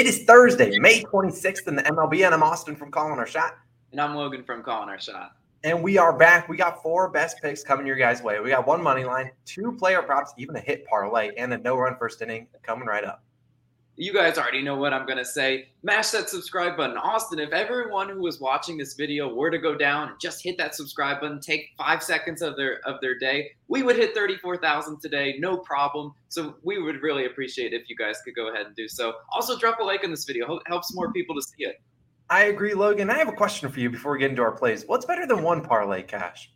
It is Thursday, May 26th in the MLB, and I'm Austin from Calling Our Shot. And I'm Logan from Calling Our Shot. And we are back. We got four best picks coming your guys' way. We got one money line, two player props, even a hit parlay, and a no run first inning coming right up you guys already know what I'm going to say. Mash that subscribe button. Austin, if everyone who was watching this video were to go down and just hit that subscribe button, take five seconds of their of their day, we would hit 34,000 today, no problem. So we would really appreciate if you guys could go ahead and do so. Also, drop a like on this video. Helps more people to see it. I agree, Logan. I have a question for you before we get into our plays. What's better than one parlay cash?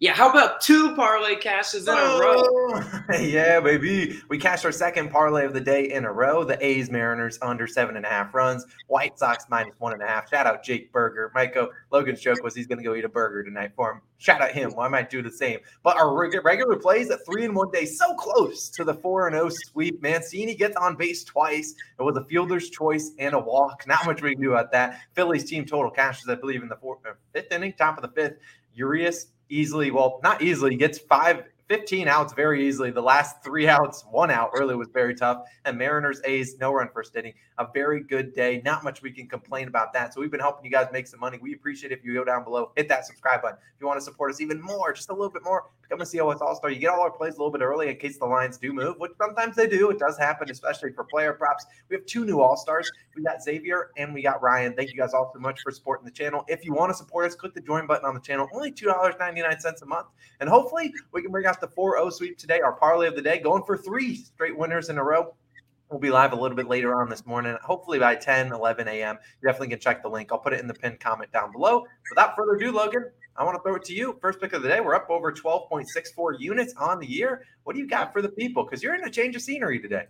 Yeah, how about two parlay cashes in oh, a row? yeah, baby. We cashed our second parlay of the day in a row. The A's Mariners under seven and a half runs. White Sox minus one and a half. Shout out Jake Burger. Michael Logan's joke was he's going to go eat a burger tonight for him. Shout out him. Well, I might do the same. But our regular plays at three in one day, so close to the four and zero oh sweep. Mancini gets on base twice. It was a fielder's choice and a walk. Not much we can do about that. Phillies team total cashes, I believe, in the fourth, uh, fifth inning, top of the fifth. Urias easily, well, not easily, gets five 15 outs very easily. The last three outs, one out early was very tough. And Mariners A's no run first inning. A very good day. Not much we can complain about that. So we've been helping you guys make some money. We appreciate if you go down below, hit that subscribe button. If you want to support us even more, just a little bit more, become a COS All Star. You get all our plays a little bit early in case the lines do move, which sometimes they do. It does happen, especially for player props. We have two new All Stars. We got Xavier and we got Ryan. Thank you guys all so much for supporting the channel. If you want to support us, click the join button on the channel. Only $2.99 a month. And hopefully we can bring out the 4 0 sweep today, our parlay of the day, going for three straight winners in a row. We'll be live a little bit later on this morning, hopefully by 10, 11 a.m. You definitely can check the link. I'll put it in the pinned comment down below. Without further ado, Logan, I want to throw it to you. First pick of the day. We're up over 12.64 units on the year. What do you got for the people? Because you're in a change of scenery today.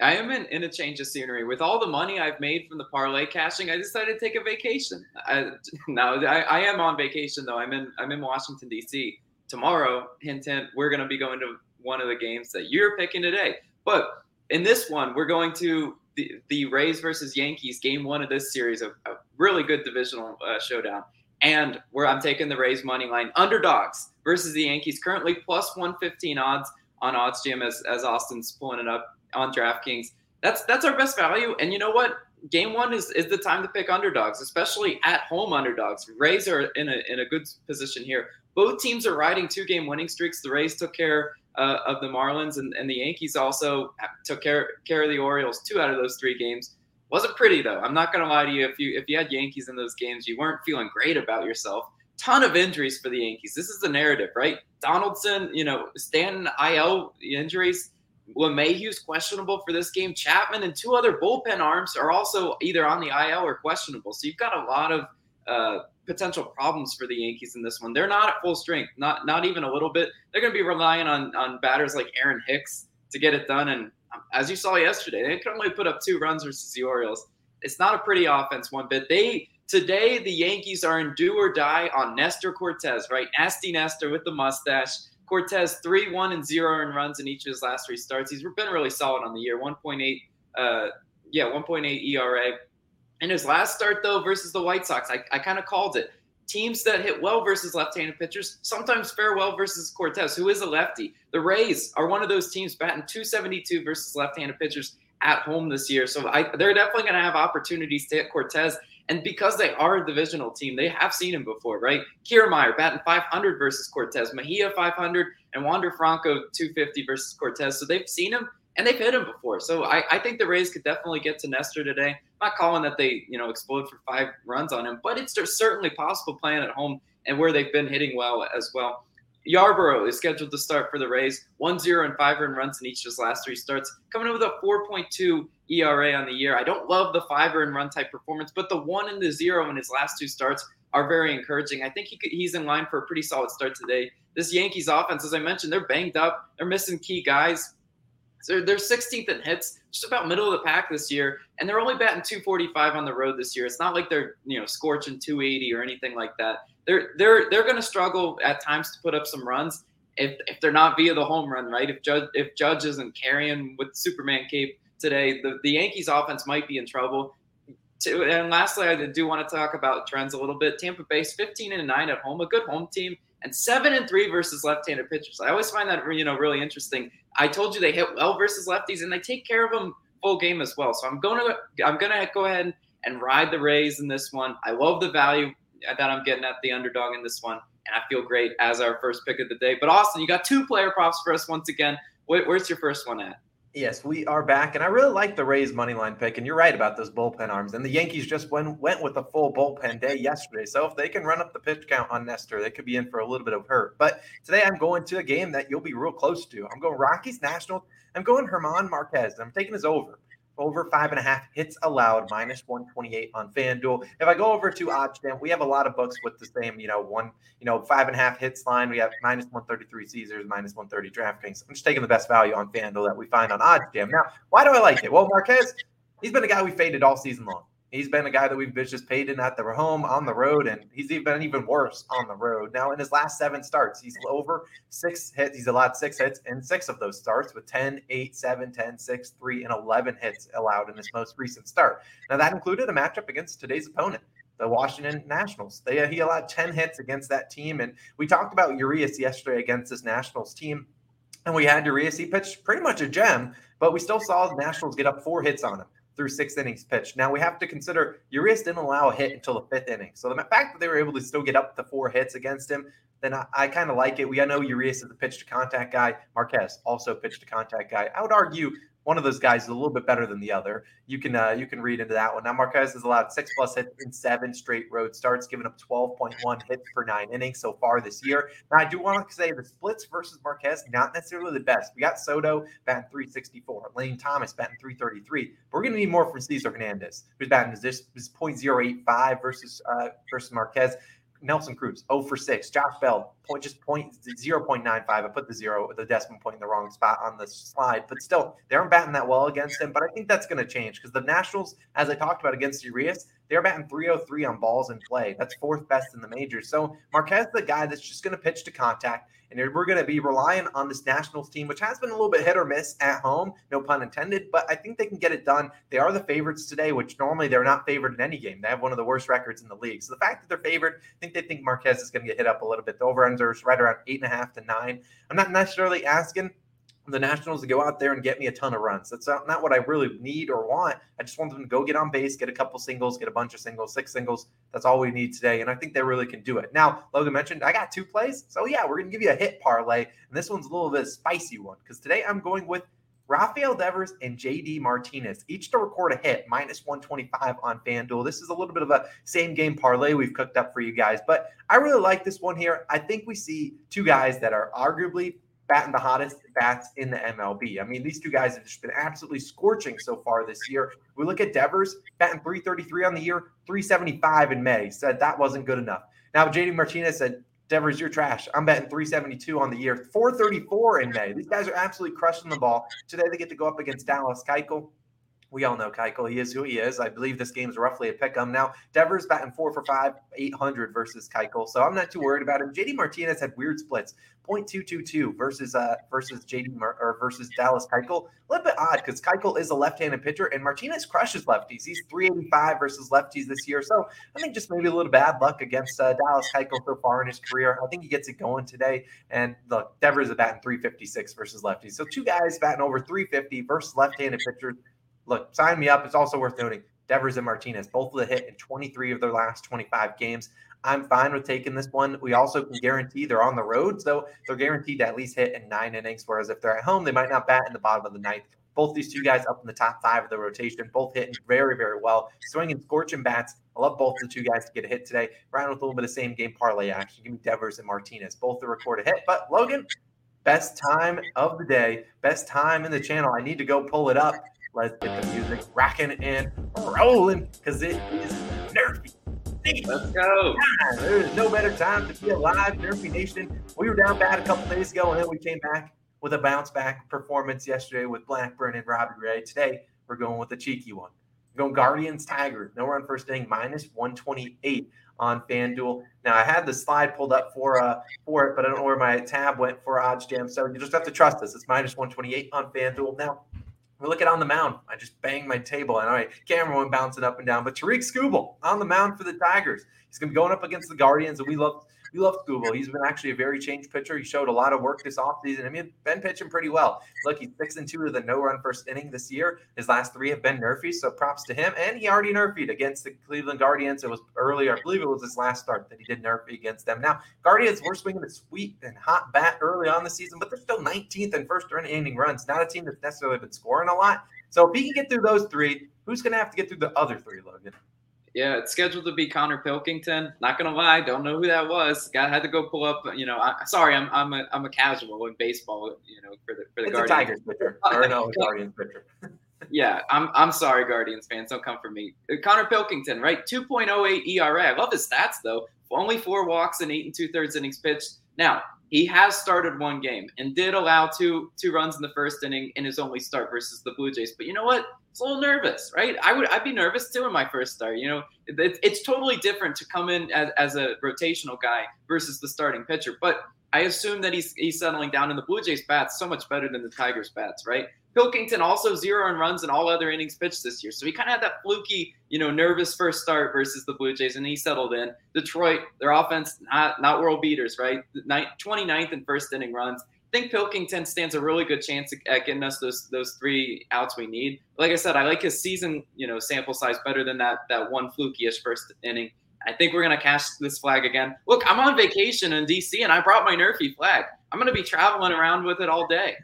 I am in, in a change of scenery. With all the money I've made from the parlay cashing, I decided to take a vacation. I, now I, I am on vacation though. I'm in I'm in Washington D.C tomorrow, hint, hint, we're going to be going to one of the games that you're picking today. But in this one, we're going to the, the Rays versus Yankees, game one of this series, a, a really good divisional uh, showdown. And where I'm taking the Rays money line underdogs versus the Yankees, currently plus 115 odds on OddsJam as, as Austin's pulling it up on DraftKings. That's that's our best value. And you know what? Game one is, is the time to pick underdogs, especially at home underdogs. Rays are in a in a good position here. Both teams are riding two game winning streaks. The Rays took care uh, of the Marlins, and, and the Yankees also took care, care of the Orioles two out of those three games. Wasn't pretty though. I'm not gonna lie to you. If you if you had Yankees in those games, you weren't feeling great about yourself. Ton of injuries for the Yankees. This is the narrative, right? Donaldson, you know, Stanton, IL injuries. LeMahieu's questionable for this game. Chapman and two other bullpen arms are also either on the IL or questionable. So you've got a lot of uh, potential problems for the Yankees in this one. They're not at full strength, not not even a little bit. They're going to be relying on on batters like Aaron Hicks to get it done. And um, as you saw yesterday, they could only put up two runs versus the Orioles. It's not a pretty offense one bit. They today the Yankees are in do or die on Nestor Cortes, right? Nasty Nestor with the mustache. Cortes three one and zero in runs in each of his last three starts. He's been really solid on the year. One point eight, uh, yeah, one point eight ERA. In his last start, though, versus the White Sox, I, I kind of called it. Teams that hit well versus left-handed pitchers sometimes fare well versus Cortes, who is a lefty. The Rays are one of those teams batting 272 versus left-handed pitchers at home this year. So I, they're definitely going to have opportunities to hit Cortes. And because they are a divisional team, they have seen him before, right? Kiermaier batting 500 versus Cortes, Mejia 500, and Wander Franco 250 versus Cortes. So they've seen him and they've hit him before. So I, I think the Rays could definitely get to Nestor today. I'm not calling that they, you know, explode for five runs on him, but it's certainly possible playing at home and where they've been hitting well as well. Yarbrough is scheduled to start for the Rays, 1 0 and 5 earned runs in each of his last three starts, coming in with a 4.2 ERA on the year. I don't love the 5 and run type performance, but the 1 and the 0 in his last two starts are very encouraging. I think he could, he's in line for a pretty solid start today. This Yankees offense, as I mentioned, they're banged up. They're missing key guys. So they're 16th in hits, just about middle of the pack this year, and they're only batting 245 on the road this year. It's not like they're you know scorching 280 or anything like that. They're they're they're going to struggle at times to put up some runs if if they're not via the home run, right? If Judge if Judge isn't carrying with Superman cape today, the the Yankees offense might be in trouble. And lastly, I do want to talk about trends a little bit. Tampa Bay's 15 and 9 at home, a good home team, and 7 and 3 versus left-handed pitchers. I always find that you know really interesting. I told you they hit well versus lefties, and they take care of them full game as well. So I'm going to I'm going to go ahead and ride the Rays in this one. I love the value that I'm getting at the underdog in this one, and I feel great as our first pick of the day. But Austin, you got two player props for us once again. Where's your first one at? Yes, we are back, and I really like the Rays money line pick. And you're right about those bullpen arms. And the Yankees just went went with a full bullpen day yesterday. So if they can run up the pitch count on Nestor, they could be in for a little bit of hurt. But today I'm going to a game that you'll be real close to. I'm going Rockies National. I'm going German Marquez. I'm taking his over over five and a half hits allowed, minus 128 on FanDuel. If I go over to OddsJam, we have a lot of books with the same, you know, one, you know, five and a half hits line. We have minus 133 Caesars, minus 130 DraftKings. I'm just taking the best value on FanDuel that we find on OddsJam. Now, why do I like it? Well, Marquez, he's been a guy we faded all season long. He's been a guy that we've just paid in at the home, on the road, and he's even even worse on the road. Now, in his last seven starts, he's over six hits. He's allowed six hits in six of those starts with 10, 8, 7, 10, 6, 3, and 11 hits allowed in this most recent start. Now, that included a matchup against today's opponent the Washington Nationals. They, he allowed 10 hits against that team. And we talked about Urias yesterday against this Nationals team. And we had Urias. He pitched pretty much a gem, but we still saw the Nationals get up four hits on him through six innings pitched. Now we have to consider Urias didn't allow a hit until the fifth inning. So the fact that they were able to still get up to four hits against him, then I, I kind of like it. We I know Urias is a pitch to contact guy. Marquez also pitch to contact guy. I would argue one of those guys is a little bit better than the other. You can uh, you can read into that one. Now Marquez has allowed six plus hits in seven straight road starts, giving up 12.1 hits per nine innings so far this year. Now I do want to say the splits versus Marquez not necessarily the best. We got Soto batting 364, Lane Thomas batting 333. But we're going to need more from Cesar Hernandez, who's batting this is 0.085 versus uh, versus Marquez. Nelson Cruz, 0 for 6. Josh Bell, point just point 0.95. I put the zero, the decimal point in the wrong spot on the slide, but still, they aren't batting that well against him. But I think that's going to change because the Nationals, as I talked about against Urias, they're batting 303 on balls in play. That's fourth best in the majors. So Marquez, the guy that's just going to pitch to contact. And we're going to be relying on this Nationals team, which has been a little bit hit or miss at home, no pun intended, but I think they can get it done. They are the favorites today, which normally they're not favored in any game. They have one of the worst records in the league. So the fact that they're favored, I think they think Marquez is going to get hit up a little bit. The over ends are right around eight and a half to nine. I'm not necessarily asking the Nationals to go out there and get me a ton of runs. That's not, not what I really need or want. I just want them to go get on base, get a couple singles, get a bunch of singles, six singles. That's all we need today. And I think they really can do it. Now, Logan mentioned I got two plays. So, yeah, we're going to give you a hit parlay. And this one's a little bit spicy one because today I'm going with Rafael Devers and JD Martinez, each to record a hit, minus 125 on FanDuel. This is a little bit of a same game parlay we've cooked up for you guys, but I really like this one here. I think we see two guys that are arguably batting the hottest bats in the MLB. I mean, these two guys have just been absolutely scorching so far this year. We look at Devers batting 333 on the year, 375 in May. Said that wasn't good enough. Now, JD Martinez said, Devers, you're trash. I'm betting 372 on the year, 434 in May. These guys are absolutely crushing the ball. Today they get to go up against Dallas Keuchel we all know Keuchel. He is who he is. I believe this game is roughly a pick 'em. Now, Devers batting four for five, 800 versus Keuchel. So I'm not too worried about him. JD Martinez had weird splits, 0.222 versus uh versus JD Mar- or versus Dallas Keuchel. A little bit odd because Keuchel is a left-handed pitcher and Martinez crushes lefties. He's 385 versus lefties this year. So I think just maybe a little bad luck against uh, Dallas Keuchel so far in his career. I think he gets it going today. And look, Devers is batting 356 versus lefties. So two guys batting over 350 versus left-handed pitchers look, sign me up. It's also worth noting Devers and Martinez, both of the hit in 23 of their last 25 games. I'm fine with taking this one. We also can guarantee they're on the road, so they're guaranteed to at least hit in nine innings. Whereas if they're at home, they might not bat in the bottom of the ninth. Both these two guys up in the top five of the rotation, both hitting very, very well, swinging scorching bats. I love both the two guys to get a hit today. Round with a little bit of same game parlay action. Give me Devers and Martinez, both to record a hit. But Logan, best time of the day, best time in the channel. I need to go pull it up. Let's get the music rocking and rolling because it is Nerfy. Let's go. There's no better time to be alive, Nerfy Nation. We were down bad a couple days ago, and then we came back with a bounce back performance yesterday with Blackburn and Robbie Ray. Today, we're going with a cheeky one. We're going Guardians Tigers. No run first inning, minus 128 on FanDuel. Now I had the slide pulled up for uh for it, but I don't know where my tab went for OddsJam. So you just have to trust us. It's minus 128 on FanDuel. Now we look at on the mound. I just banged my table. And all right, camera went bouncing up and down. But Tarik Skubal on the mound for the Tigers. He's going to be going up against the Guardians, and we love we love Skubal. He's been actually a very changed pitcher. He showed a lot of work this offseason. I mean, been pitching pretty well. Look, he's six and two to the no run first inning this year. His last three have been nerfy, so props to him. And he already nerfed against the Cleveland Guardians. It was earlier, I believe it was his last start that he did nerf against them. Now, Guardians were swinging a sweet and hot bat early on the season, but they're still 19th in first inning runs. Not a team that's necessarily been scoring a lot. So if he can get through those three, who's going to have to get through the other three, Logan? Yeah, it's scheduled to be Connor Pilkington. Not gonna lie, don't know who that was. Guy had to go pull up. You know, I, sorry, I'm I'm a I'm a casual in baseball. You know, for the for the it's Guardians. Tigers pitcher or no Guardians pitcher. yeah, I'm I'm sorry, Guardians fans. Don't come for me. Uh, Connor Pilkington, right? 2.08 ERA. I love his stats though. Only four walks and eight and two thirds innings pitched. Now he has started one game and did allow two two runs in the first inning in his only start versus the Blue Jays. But you know what? It's a little nervous, right? I would I'd be nervous too in my first start. You know, it's, it's totally different to come in as, as a rotational guy versus the starting pitcher. But I assume that he's he's settling down in the Blue Jays bats so much better than the Tigers bats, right? Pilkington also zero in runs in all other innings pitched this year. So he kind of had that fluky, you know, nervous first start versus the Blue Jays, and he settled in. Detroit, their offense, not not world beaters, right? 29th in first inning runs I think Pilkington stands a really good chance at getting us those those three outs we need. Like I said, I like his season, you know, sample size better than that that one fluky-ish first inning. I think we're gonna cash this flag again. Look, I'm on vacation in DC and I brought my Nerfy flag. I'm gonna be traveling around with it all day.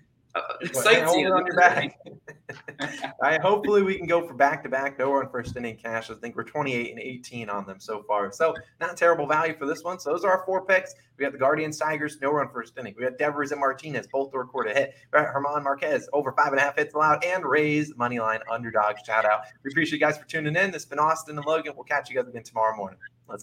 Sightseeing on your back. I hopefully we can go for back to back no run first inning cash. I think we're 28 and 18 on them so far. So not terrible value for this one. So those are our four picks. We got the Guardians Tigers, no run first inning. We got Devers and Martinez, both to record a hit. We got German Marquez over five and a half hits allowed, and Rays money line underdog shout out. We appreciate you guys for tuning in. This has been Austin and Logan. We'll catch you guys again tomorrow morning.